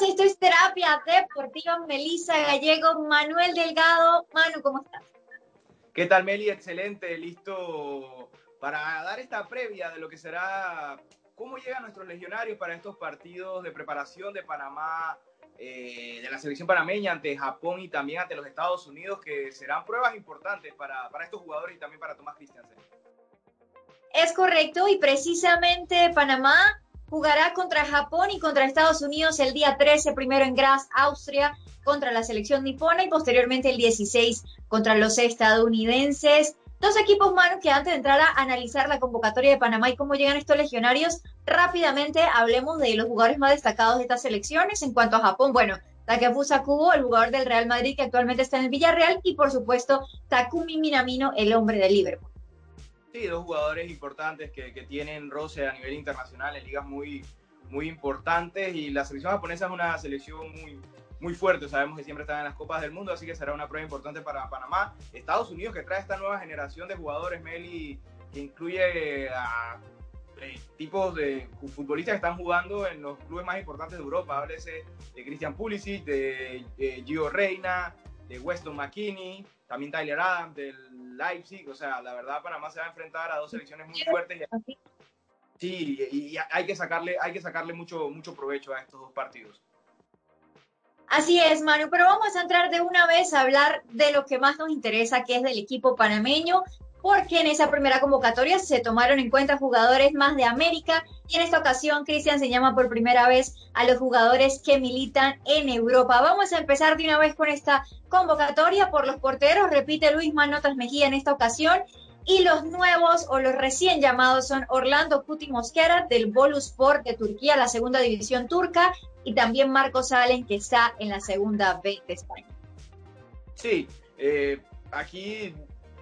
Amigos, esto es Terapia Deportiva. Melissa Gallego, Manuel Delgado. Manu, ¿cómo estás? ¿Qué tal, Meli? Excelente, listo para dar esta previa de lo que será, cómo llegan nuestros legionarios para estos partidos de preparación de Panamá, eh, de la selección panameña ante Japón y también ante los Estados Unidos, que serán pruebas importantes para, para estos jugadores y también para Tomás Christiansen. Es correcto, y precisamente Panamá jugará contra Japón y contra Estados Unidos el día 13, primero en Graz, Austria, contra la selección nipona y posteriormente el 16 contra los estadounidenses. Dos equipos, manos que antes de entrar a analizar la convocatoria de Panamá y cómo llegan estos legionarios, rápidamente hablemos de los jugadores más destacados de estas selecciones. En cuanto a Japón, bueno, Takefusa Kubo, el jugador del Real Madrid que actualmente está en el Villarreal, y por supuesto Takumi Minamino, el hombre del Liverpool. Sí, dos jugadores importantes que, que, tienen roce a nivel internacional en ligas muy, muy importantes y la selección japonesa es una selección muy, muy fuerte, sabemos que siempre están en las Copas del Mundo, así que será una prueba importante para Panamá. Estados Unidos que trae esta nueva generación de jugadores, Meli, que incluye a eh, tipos de futbolistas que están jugando en los clubes más importantes de Europa, háblese de Christian Pulisic, de, de Gio Reina, de Weston McKinney, también Tyler Adams del Leipzig, o sea, la verdad Panamá se va a enfrentar a dos selecciones muy fuertes. Sí, y hay que sacarle, hay que sacarle mucho, mucho provecho a estos dos partidos. Así es, Manu, pero vamos a entrar de una vez a hablar de lo que más nos interesa, que es del equipo panameño, porque en esa primera convocatoria se tomaron en cuenta jugadores más de América y en esta ocasión Cristian se llama por primera vez a los jugadores que militan en Europa. Vamos a empezar de una vez con esta convocatoria por los porteros, repite Luis Manotas Mejía en esta ocasión y los nuevos o los recién llamados son Orlando Puti Mosquera del Boluspor de Turquía, la segunda división turca, y también Marcos Allen, que está en la segunda B de España. Sí, eh, aquí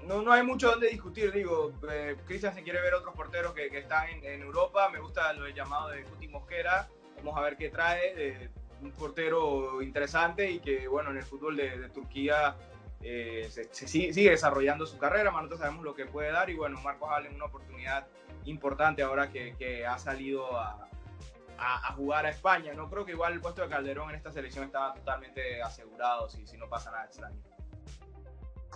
no, no hay mucho donde discutir, digo, eh, Cristian se quiere ver otros porteros que, que están en, Europa, me gusta lo llamado de Puti Mosquera, vamos a ver qué trae, un portero interesante y que, bueno, en el fútbol de, Turquía eh, se, sigue, sigue, desarrollando su carrera, nosotros sabemos lo que puede dar y bueno, Marcos Allen una oportunidad importante ahora que, ha salido a, jugar a España. No creo que igual el puesto de Calderón en esta selección estaba totalmente asegurado si, si no pasa nada extraño.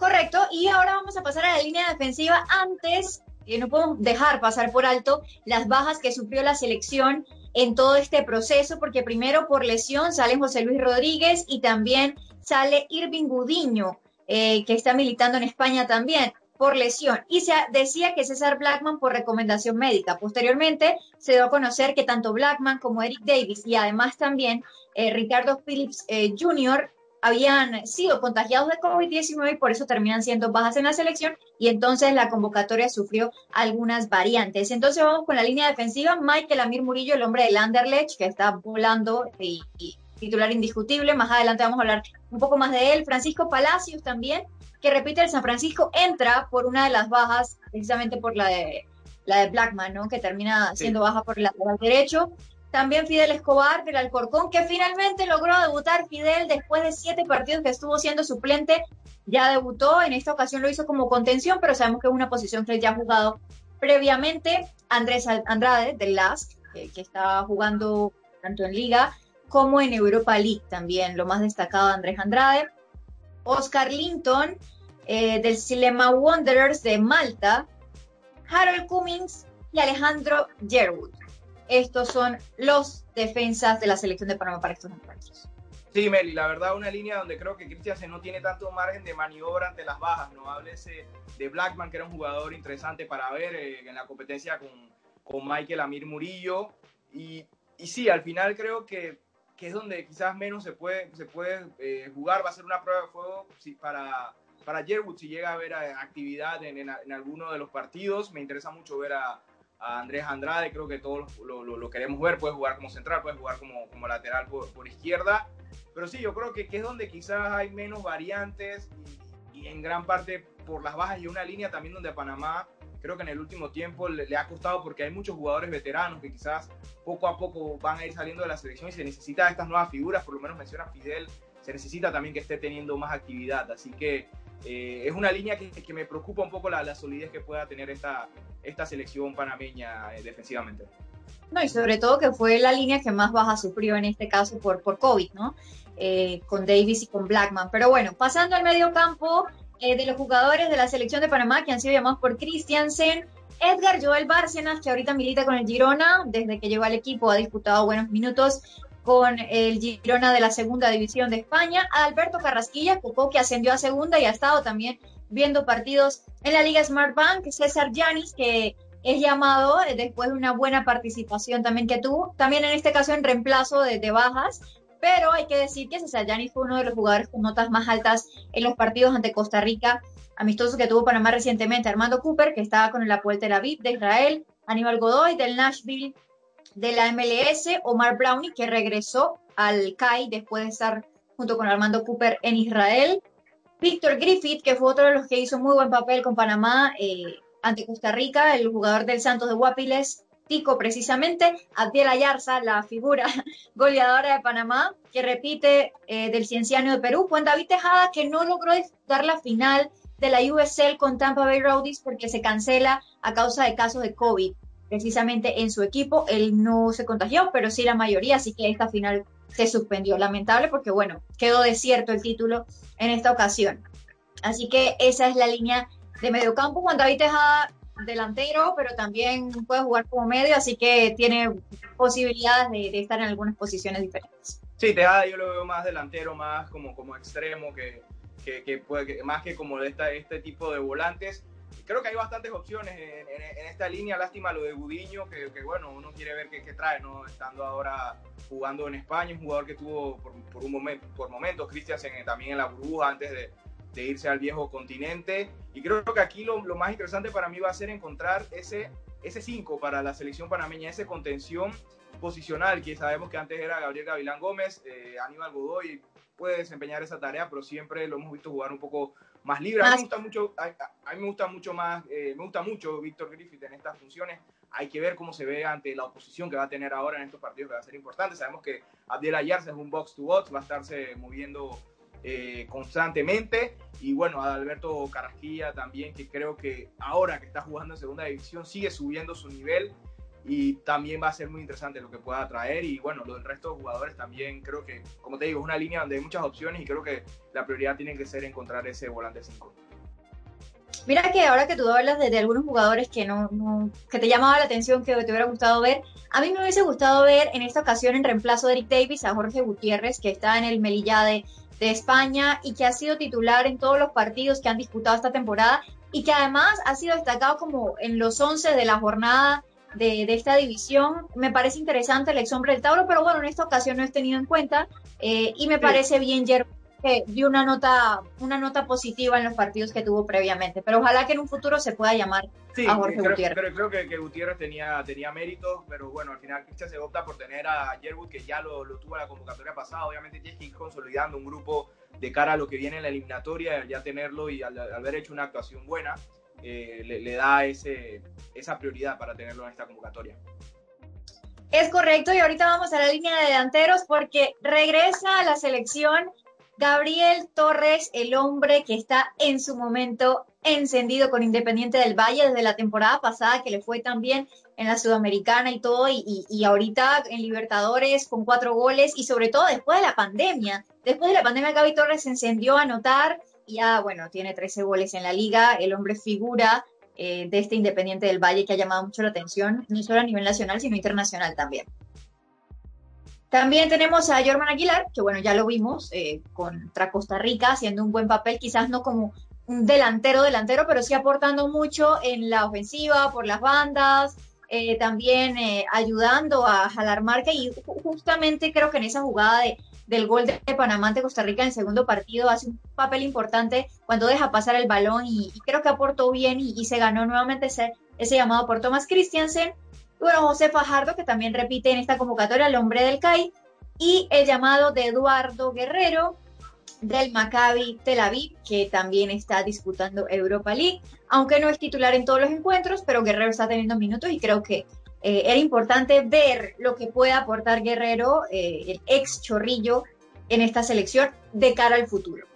Correcto, y ahora vamos a pasar a la línea defensiva antes, que no podemos dejar pasar por alto las bajas que sufrió la selección en todo este proceso, porque primero por lesión sale José Luis Rodríguez y también sale Irving Gudiño, eh, que está militando en España también por lesión. Y se decía que César Blackman por recomendación médica. Posteriormente se dio a conocer que tanto Blackman como Eric Davis y además también eh, Ricardo Phillips eh, Jr. habían sido contagiados de COVID-19 y por eso terminan siendo bajas en la selección y entonces la convocatoria sufrió algunas variantes. Entonces vamos con la línea defensiva. Michael Amir Murillo, el hombre del Anderlecht, que está volando y, y titular indiscutible. Más adelante vamos a hablar un poco más de él. Francisco Palacios también, que repite el San Francisco, entra por una de las bajas, precisamente por la de, la de Blackman, ¿no? que termina siendo sí. baja por el lateral derecho. También Fidel Escobar del Alcorcón, que finalmente logró debutar Fidel después de siete partidos que estuvo siendo suplente. Ya debutó, en esta ocasión lo hizo como contención, pero sabemos que es una posición que ya ha jugado previamente. Andrés Andrade del LASK, que, que está jugando tanto en Liga como en Europa League también, lo más destacado de Andrés Andrade. Oscar Linton eh, del Silema Wanderers de Malta, Harold Cummings y Alejandro Jerwood. Estos son los defensas de la selección de Panamá para estos encuentros. Sí, Meli, la verdad una línea donde creo que Cristian no tiene tanto margen de maniobra ante las bajas, no háblese de Blackman, que era un jugador interesante para ver eh, en la competencia con, con Michael Amir Murillo, y, y sí, al final creo que que es donde quizás menos se puede, se puede eh, jugar, va a ser una prueba de fuego si, para, para Jerwood si llega a haber eh, actividad en, en, en, alguno de los partidos. Me interesa mucho ver a, a Andrés Andrade, creo que todos lo, lo, lo, queremos ver, puede jugar como central, puede jugar como, como lateral por, por, izquierda. Pero sí, yo creo que, que, es donde quizás hay menos variantes y, en gran parte por las bajas y una línea también donde Panamá creo que en el último tiempo le, le, ha costado porque hay muchos jugadores veteranos que quizás poco a poco van a ir saliendo de la selección y se necesita estas nuevas figuras, por lo menos menciona Fidel, se necesita también que esté teniendo más actividad, así que eh, es una línea que, me preocupa un poco la, solidez que pueda tener esta, esta selección panameña eh, defensivamente. No, y sobre todo que fue la línea que más baja sufrió en este caso por, por COVID, ¿no? Eh, con Davis y con Blackman. Pero bueno, pasando al medio campo de los jugadores de la selección de Panamá que han sido llamados por Christiansen, Edgar Joel Bárcenas, que ahorita milita con el Girona, desde que llegó al equipo ha disputado buenos minutos con el Girona de la segunda división de España, Alberto Carrasquilla, que ascendió a segunda y ha estado también viendo partidos en la Liga Smart Bank, César Yanis, que es llamado eh, después de una buena participación también que tuvo, también en este caso en reemplazo de, bajas, pero hay que decir que César Yanis fue uno de los jugadores con notas más altas en los partidos ante Costa Rica, amistosos que tuvo Panamá recientemente, Armando Cooper, que estaba con el Apuel Tel Aviv de Israel, Aníbal Godoy del Nashville de la MLS, Omar Brownie, que regresó al CAI después de estar junto con Armando Cooper en Israel, Víctor Griffith, que fue otro de los que hizo muy buen papel con Panamá eh, ante Costa Rica, el jugador del Santos de Guapiles, Tico precisamente, Abdiel Ayarza, la figura goleadora de Panamá, que repite eh, del Cienciano de Perú, Juan David Tejada, que no logró disputar la final de la USL con Tampa Bay Rowdies porque se cancela a causa de casos de COVID precisamente en su equipo. Él no se contagió, pero sí la mayoría, así que esta final se suspendió. Lamentable porque, bueno, quedó desierto el título en esta ocasión. Así que esa es la línea de mediocampo. Juan David Tejada delantero, pero también puede jugar como medio, así que tiene posibilidades de, estar en algunas posiciones diferentes. Sí, Tejada yo lo veo más delantero, más como, como extremo, que, que, puede, más que como de esta, este tipo de volantes creo que hay bastantes opciones en, esta línea. Lástima lo de Gudiño, que, bueno, uno quiere ver qué, trae, ¿no? Estando ahora jugando en España, un jugador que tuvo por, un momento, por momentos, Christiansen también en la burbuja antes de, irse al viejo continente. Y creo que aquí lo, más interesante para mí va a ser encontrar ese 5 para la selección panameña, ese contención posicional, que sabemos que antes era Gabriel Gavilán Gómez, eh, Aníbal Godoy puede desempeñar esa tarea, pero siempre lo hemos visto jugar un poco más libre. A mí me gusta mucho, a, mí me gusta mucho más, eh, me gusta mucho Víctor Griffith en estas funciones. Hay que ver cómo se ve ante la oposición que va a tener ahora en estos partidos que va a ser importante. Sabemos que Abdel Ayarza es un box to box, va a estarse moviendo eh, constantemente. Y bueno, a Alberto Carrasquilla también, que creo que ahora que está jugando en segunda división sigue subiendo su nivel y también va a ser muy interesante lo que pueda traer y bueno, lo del resto de jugadores también creo que, como te digo, es una línea donde hay muchas opciones y creo que la prioridad tiene que ser encontrar ese volante 5. Mira que ahora que tú hablas de, algunos jugadores que no, no, que te llamaba la atención, que te hubiera gustado ver, a mí me hubiese gustado ver en esta ocasión en reemplazo de Eric Davis a Jorge Gutiérrez, que está en el Melilla de, de España y que ha sido titular en todos los partidos que han disputado esta temporada y que además ha sido destacado como en los 11 de la jornada de, esta división. Me parece interesante el ex hombre del Tauro, pero bueno, en esta ocasión no es tenido en cuenta eh, y me parece bien que dio una nota, una nota positiva en los partidos que tuvo previamente. Pero ojalá que en un futuro se pueda llamar a Jorge Gutiérrez. Pero creo que, que, Gutiérrez tenía, tenía méritos, pero bueno, al final Cristian se opta por tener a Jerwood, que ya lo, tuvo en la convocatoria pasada. Obviamente tiene que ir consolidando un grupo de cara a lo que viene en la eliminatoria, ya tenerlo y al haber hecho una actuación buena. Eh, le, da esa prioridad para tenerlo en esta convocatoria. Es correcto, y ahorita vamos a la línea de delanteros porque regresa a la selección Gabriel Torres, el hombre que está en su momento encendido con Independiente del Valle desde la temporada pasada, que le fue tan bien en la Sudamericana y todo, y, y, ahorita en Libertadores con cuatro goles, y sobre todo después de la pandemia. Después de la pandemia, Gaby Torres se encendió a anotar ya, bueno, tiene 13 goles en la liga, el hombre figura eh, de este Independiente del Valle que ha llamado mucho la atención, no solo a nivel nacional, sino internacional también. También tenemos a Jorman Aguilar, que bueno, ya lo vimos eh, contra Costa Rica, haciendo un buen papel, quizás no como un delantero delantero, pero sí aportando mucho en la ofensiva, por las bandas, eh, también ayudando a jalar marca y justamente creo que en esa jugada de del gol de Panamá ante Costa Rica en el segundo partido hace un papel importante cuando deja pasar el balón y, creo que aportó bien y, se ganó nuevamente ese, ese llamado por Thomas Christiansen. Y bueno, José Fajardo, que también repite en esta convocatoria el hombre del CAI, y el llamado de Eduardo Guerrero del Maccabi Tel Aviv, que también está disputando Europa League, aunque no es titular en todos los encuentros, pero Guerrero está teniendo minutos y creo que eh, era importante ver lo que puede aportar Guerrero, eh, el ex chorrillo, en esta selección de cara al futuro.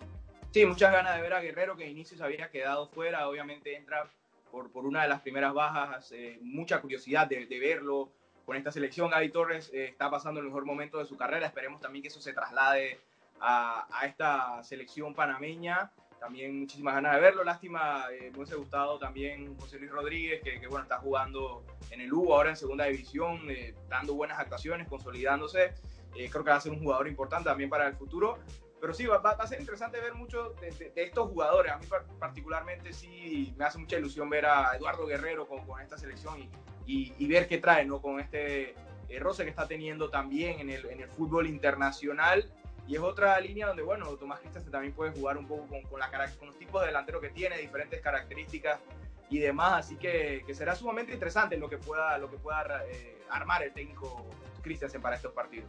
Sí, muchas ganas de ver a Guerrero, que de inicio se había quedado fuera, obviamente entra por, por una de las primeras bajas, eh, mucha curiosidad de, verlo, con esta selección. Gaby Torres eh, está pasando el mejor momento de su carrera. Esperemos también que eso se traslade a, a esta selección panameña. También muchísimas ganas de verlo. Lástima, eh, me hubiese gustado también José Luis Rodríguez, que, que bueno, está jugando en el Hugo ahora en segunda división, eh, dando buenas actuaciones, consolidándose. Eh, creo que va a ser un jugador importante también para el futuro. Pero sí, va, va a ser interesante ver mucho de, de, de, estos jugadores. A mí particularmente sí me hace mucha ilusión ver a Eduardo Guerrero con, con esta selección y, y, y, ver qué trae, ¿no? Con este eh, roce que está teniendo también en el, en el fútbol internacional. Y es otra línea donde, bueno, Tomás Cristian también puede jugar un poco con, con, los tipos de delantero que tiene, diferentes características y demás. Así que, que será sumamente interesante lo que pueda, lo que pueda eh, armar el técnico Christensen para estos partidos.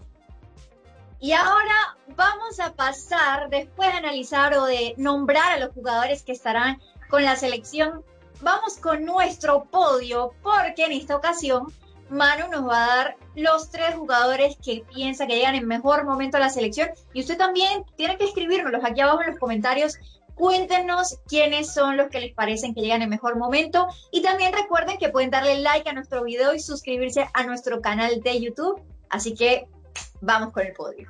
Y ahora vamos a pasar, después de analizar o de nombrar a los jugadores que estarán con la selección, vamos con nuestro podio, porque en esta ocasión Manu nos va a dar los tres jugadores que piensa que llegan en mejor momento a la selección. Y usted también tiene que escribirnos aquí abajo en los comentarios. Cuéntenos quiénes son los que les parecen que llegan en mejor momento. Y también recuerden que pueden darle like a nuestro video y suscribirse a nuestro canal de YouTube. Así que vamos con el podio.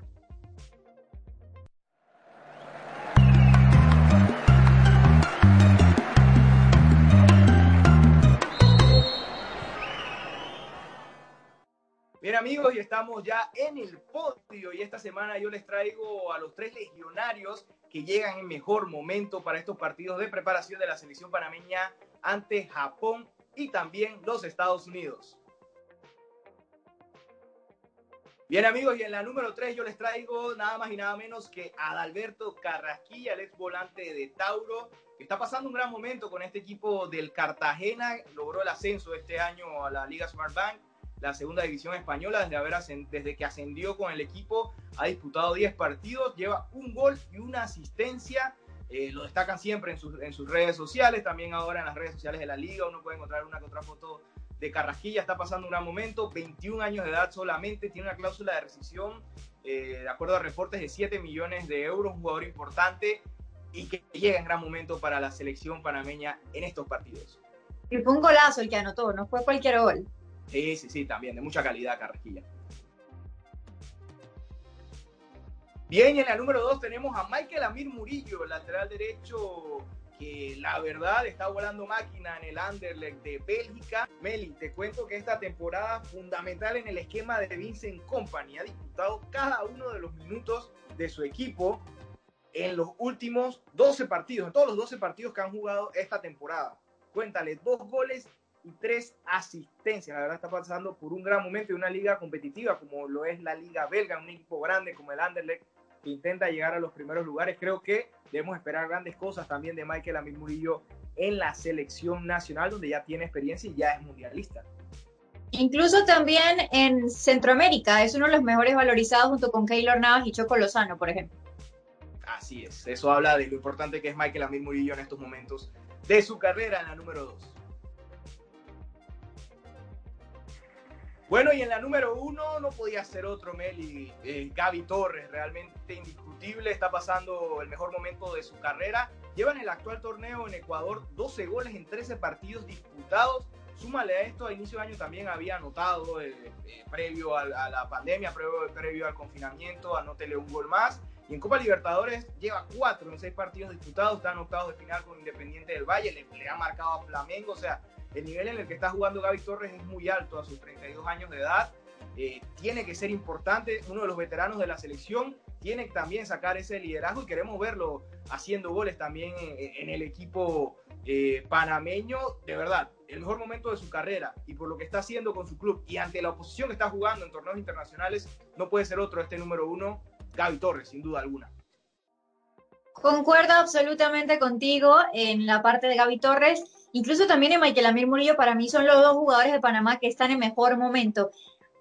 Bien amigos, y estamos ya en el podio y esta semana yo les traigo a los tres legionarios que llegan en mejor momento para estos partidos de preparación de la selección panameña ante Japón y también los Estados Unidos. Bien amigos, y en la número 3 yo les traigo nada más y nada menos que Adalberto Carrasquilla, el ex volante de Tauro, que está pasando un gran momento con este equipo del Cartagena, logró el ascenso este año a la Liga Smart Bank, la segunda división española, desde, haber desde que ascendió con el equipo, ha disputado 10 partidos, lleva un gol y una asistencia, eh, lo destacan siempre en sus, en sus redes sociales, también ahora en las redes sociales de la liga, uno puede encontrar una que otra foto de Carrasquilla está pasando un gran momento, 21 años de edad solamente, tiene una cláusula de rescisión, eh, de acuerdo a reportes, de 7 millones de euros, un jugador importante y que llega en gran momento para la selección panameña en estos partidos. Y fue un golazo el que anotó, no fue cualquier gol. Sí, sí, sí, también, de mucha calidad Carrasquilla. Bien, en la número 2 tenemos a Michael Amir Murillo, lateral derecho que la verdad está volando máquina en el Anderlecht de Bélgica. Meli, te cuento que esta temporada fundamental en el esquema de Vincent Company ha disputado cada uno de los minutos de su equipo en los últimos 12 partidos, en todos los 12 partidos que han jugado esta temporada. Cuéntale, dos goles y tres asistencias. La verdad está pasando por un gran momento de una liga competitiva como lo es la liga belga, un equipo grande como el Anderlecht que intenta llegar a los primeros lugares. Creo que debemos esperar grandes cosas también de Michael Amir Murillo en la selección nacional, donde ya tiene experiencia y ya es mundialista. Incluso también en Centroamérica, es uno de los mejores valorizados junto con Keylor Navas y Choco Lozano, por ejemplo. Así es, eso habla de lo importante que es Michael Amir Murillo en estos momentos de su carrera en la número 2. Bueno, y en la número uno no podía ser otro, Meli. Eh, Gaby Torres, realmente indiscutible, está pasando el mejor momento de su carrera. Lleva en el actual torneo en Ecuador 12 goles en 13 partidos disputados. Súmale a esto, a inicio de año también había anotado eh, eh, previo a, a, la pandemia, previo, previo al confinamiento, anótele un gol más. Y en Copa Libertadores lleva 4 en 6 partidos disputados, está anotado de final con Independiente del Valle, le, le ha marcado a Flamengo, o sea, el nivel en el que está jugando Gaby Torres es muy alto a sus 32 años de edad. Eh, tiene que ser importante, uno de los veteranos de la selección, tiene que también sacar ese liderazgo y queremos verlo haciendo goles también en, el equipo eh, panameño. De verdad, el mejor momento de su carrera y por lo que está haciendo con su club y ante la oposición que está jugando en torneos internacionales, no puede ser otro este número uno, Gaby Torres, sin duda alguna. Concuerdo absolutamente contigo en la parte de Gaby Torres. Incluso también en Michael Amir Murillo, para mí son los dos jugadores de Panamá que están en mejor momento.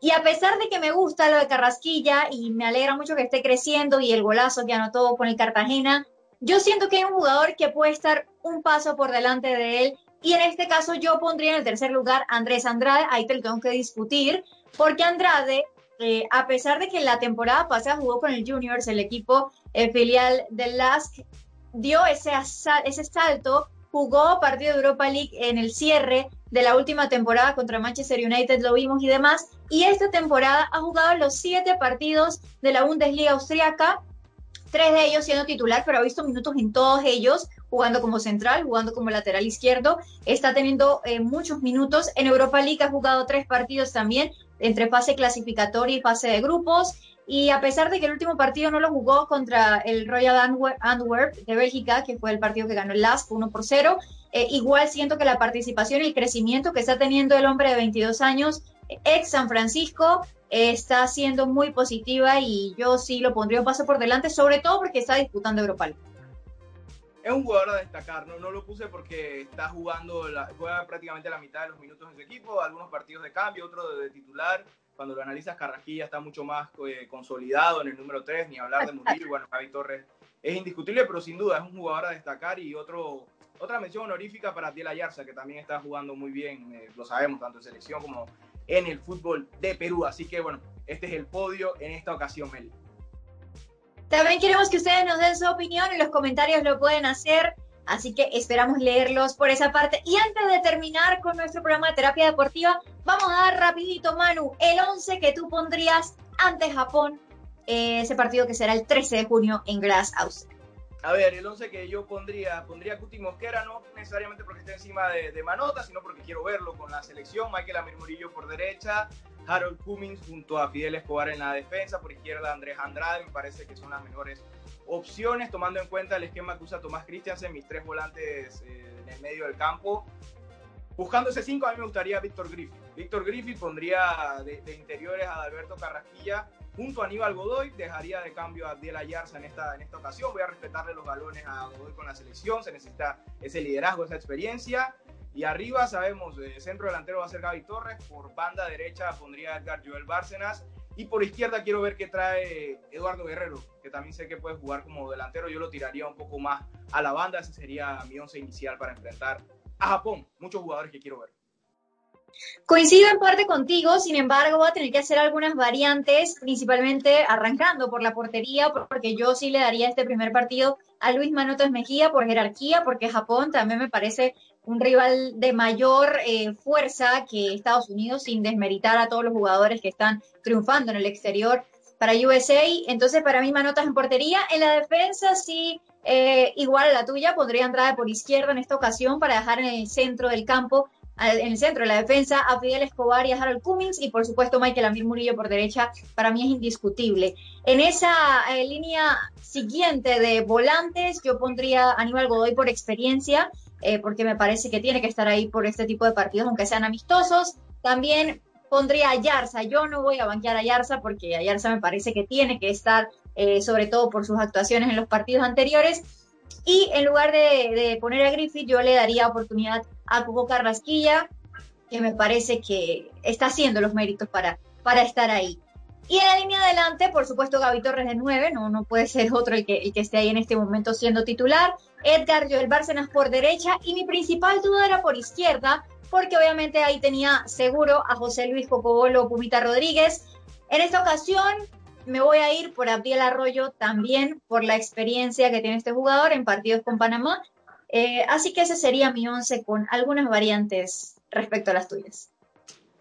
Y a pesar de que me gusta lo de Carrasquilla y me alegra mucho que esté creciendo y el golazo que anotó con el Cartagena, yo siento que hay un jugador que puede estar un paso por delante de él. Y en este caso yo pondría en el tercer lugar a Andrés Andrade. Ahí te lo tengo que discutir, porque Andrade, eh, a pesar de que la temporada pasada jugó con el Juniors, el equipo eh, filial del LASK, dio ese, ese salto jugó partido de Europa League en el cierre de la última temporada contra Manchester United, lo vimos y demás, y esta temporada ha jugado los siete partidos de la Bundesliga austriaca, tres de ellos siendo titular, pero ha visto minutos en todos ellos, jugando como central, jugando como lateral izquierdo, está teniendo eh, muchos minutos. En Europa League ha jugado tres partidos también, entre fase clasificatoria y fase de grupos. Y a pesar de que el último partido no lo jugó contra el Royal Antwerp de Bélgica, que fue el partido que ganó el LASK 1 por 0, eh, igual siento que la participación y el crecimiento que está teniendo el hombre de 22 años, ex San Francisco, está siendo muy positiva y yo sí lo pondría un paso por delante, sobre todo porque está disputando Europa League es un jugador a destacar, no, no lo puse porque está jugando, la, juega prácticamente la mitad de los minutos en su equipo, algunos partidos de cambio, otros de, titular. Cuando lo analizas, Carrasquilla está mucho más eh, consolidado en el número 3, ni hablar de Murillo, bueno, Javi Torres es indiscutible, pero sin duda es un jugador a destacar y otro, otra mención honorífica para Tiel Ayarza, que también está jugando muy bien, eh, lo sabemos, tanto en selección como en el fútbol de Perú. Así que bueno, este es el podio en esta ocasión, Meli. También queremos que ustedes nos den su opinión, en los comentarios lo pueden hacer, así que esperamos leerlos por esa parte. Y antes de terminar con nuestro programa de terapia deportiva, vamos a dar rapidito, Manu, el 11 que tú pondrías ante Japón, eh, ese partido que será el 13 de junio en Glass House. A ver, el 11 que yo pondría, pondría Cuti Mosquera, no necesariamente porque esté encima de, de Manota, sino porque quiero verlo con la selección. Michael Amir Murillo por derecha, Harold Cummings junto a Fidel Escobar en la defensa, por izquierda Andrés Andrade, me parece que son las mejores opciones, tomando en cuenta el esquema que usa Tomás Christiansen, mis tres volantes eh, en el medio del campo. Buscando ese 5, a mí me gustaría Víctor Griffith. Víctor Griffith pondría de, interiores a Alberto Carrasquilla junto a Aníbal Godoy, dejaría de cambio a Abdiel Ayarza en esta, en esta ocasión. Voy a respetarle los galones a Godoy con la selección, se necesita ese liderazgo, esa experiencia. Y arriba sabemos, el centro delantero va a ser Gaby Torres, por banda derecha pondría Edgar Joel Bárcenas y por izquierda quiero ver qué trae Eduardo Guerrero, que también sé que puede jugar como delantero, yo lo tiraría un poco más a la banda, ese sería mi once inicial para enfrentar a Japón, muchos jugadores que quiero ver. Coincido en parte contigo, sin embargo, voy a tener que hacer algunas variantes, principalmente arrancando por la portería, porque yo sí le daría este primer partido a Luis Manotas Mejía por jerarquía, porque Japón también me parece un rival de mayor eh, fuerza que Estados Unidos, sin desmeritar a todos los jugadores que están triunfando en el exterior para USA. Entonces, para mí, Manotas en portería. En la defensa, sí, eh, igual a la tuya, podría entrar por izquierda en esta ocasión para dejar en el centro del campo en el centro de la defensa a Fidel Escobar y a Harold Cummings y por supuesto Michael Amir Murillo por derecha, para mí es indiscutible. En esa eh, línea siguiente de volantes yo pondría a Aníbal Godoy por experiencia, eh, porque me parece que tiene que estar ahí por este tipo de partidos, aunque sean amistosos. También pondría a Yarza. Yo no voy a banquear a Yarza porque a Yarza me parece que tiene que estar, eh, sobre todo por sus actuaciones en los partidos anteriores. Y en lugar de, poner a Griffith, yo le daría oportunidad a Cubo Carrasquilla, que me parece que está haciendo los méritos para, para estar ahí. Y en la línea adelante, por supuesto, Gaby Torres de 9, no, no puede ser otro el que, esté ahí en este momento siendo titular. Edgar Joel Bárcenas por derecha y mi principal duda era por izquierda, porque obviamente ahí tenía seguro a José Luis Cocobolo Pumita Rodríguez. En esta ocasión me voy a ir por Abdiel Arroyo también por la experiencia que tiene este jugador en partidos con Panamá. Eh, así que ese sería mi once con algunas variantes respecto a las tuyas.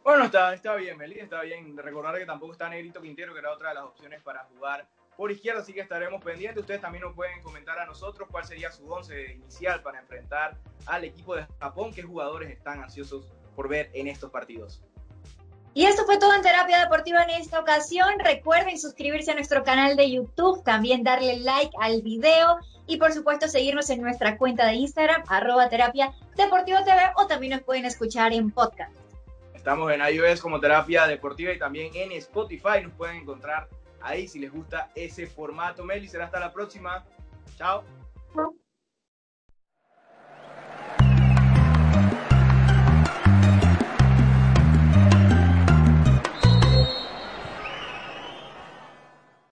Bueno, está, está bien, Meli, está bien. Recordar que tampoco está Negrito Quintero, que era otra de las opciones para jugar por izquierda, así que estaremos pendientes. Ustedes también nos pueden comentar a nosotros cuál sería su once inicial para enfrentar al equipo de Japón, qué jugadores están ansiosos por ver en estos partidos. Y esto fue todo en Terapia Deportiva en esta ocasión. Recuerden suscribirse a nuestro canal de YouTube, también darle like al video y por supuesto seguirnos en nuestra cuenta de Instagram, arroba terapia TV o también nos pueden escuchar en podcast. Estamos en iOS como terapia deportiva y también en Spotify nos pueden encontrar ahí si les gusta ese formato. Meli, será hasta la próxima. Chao.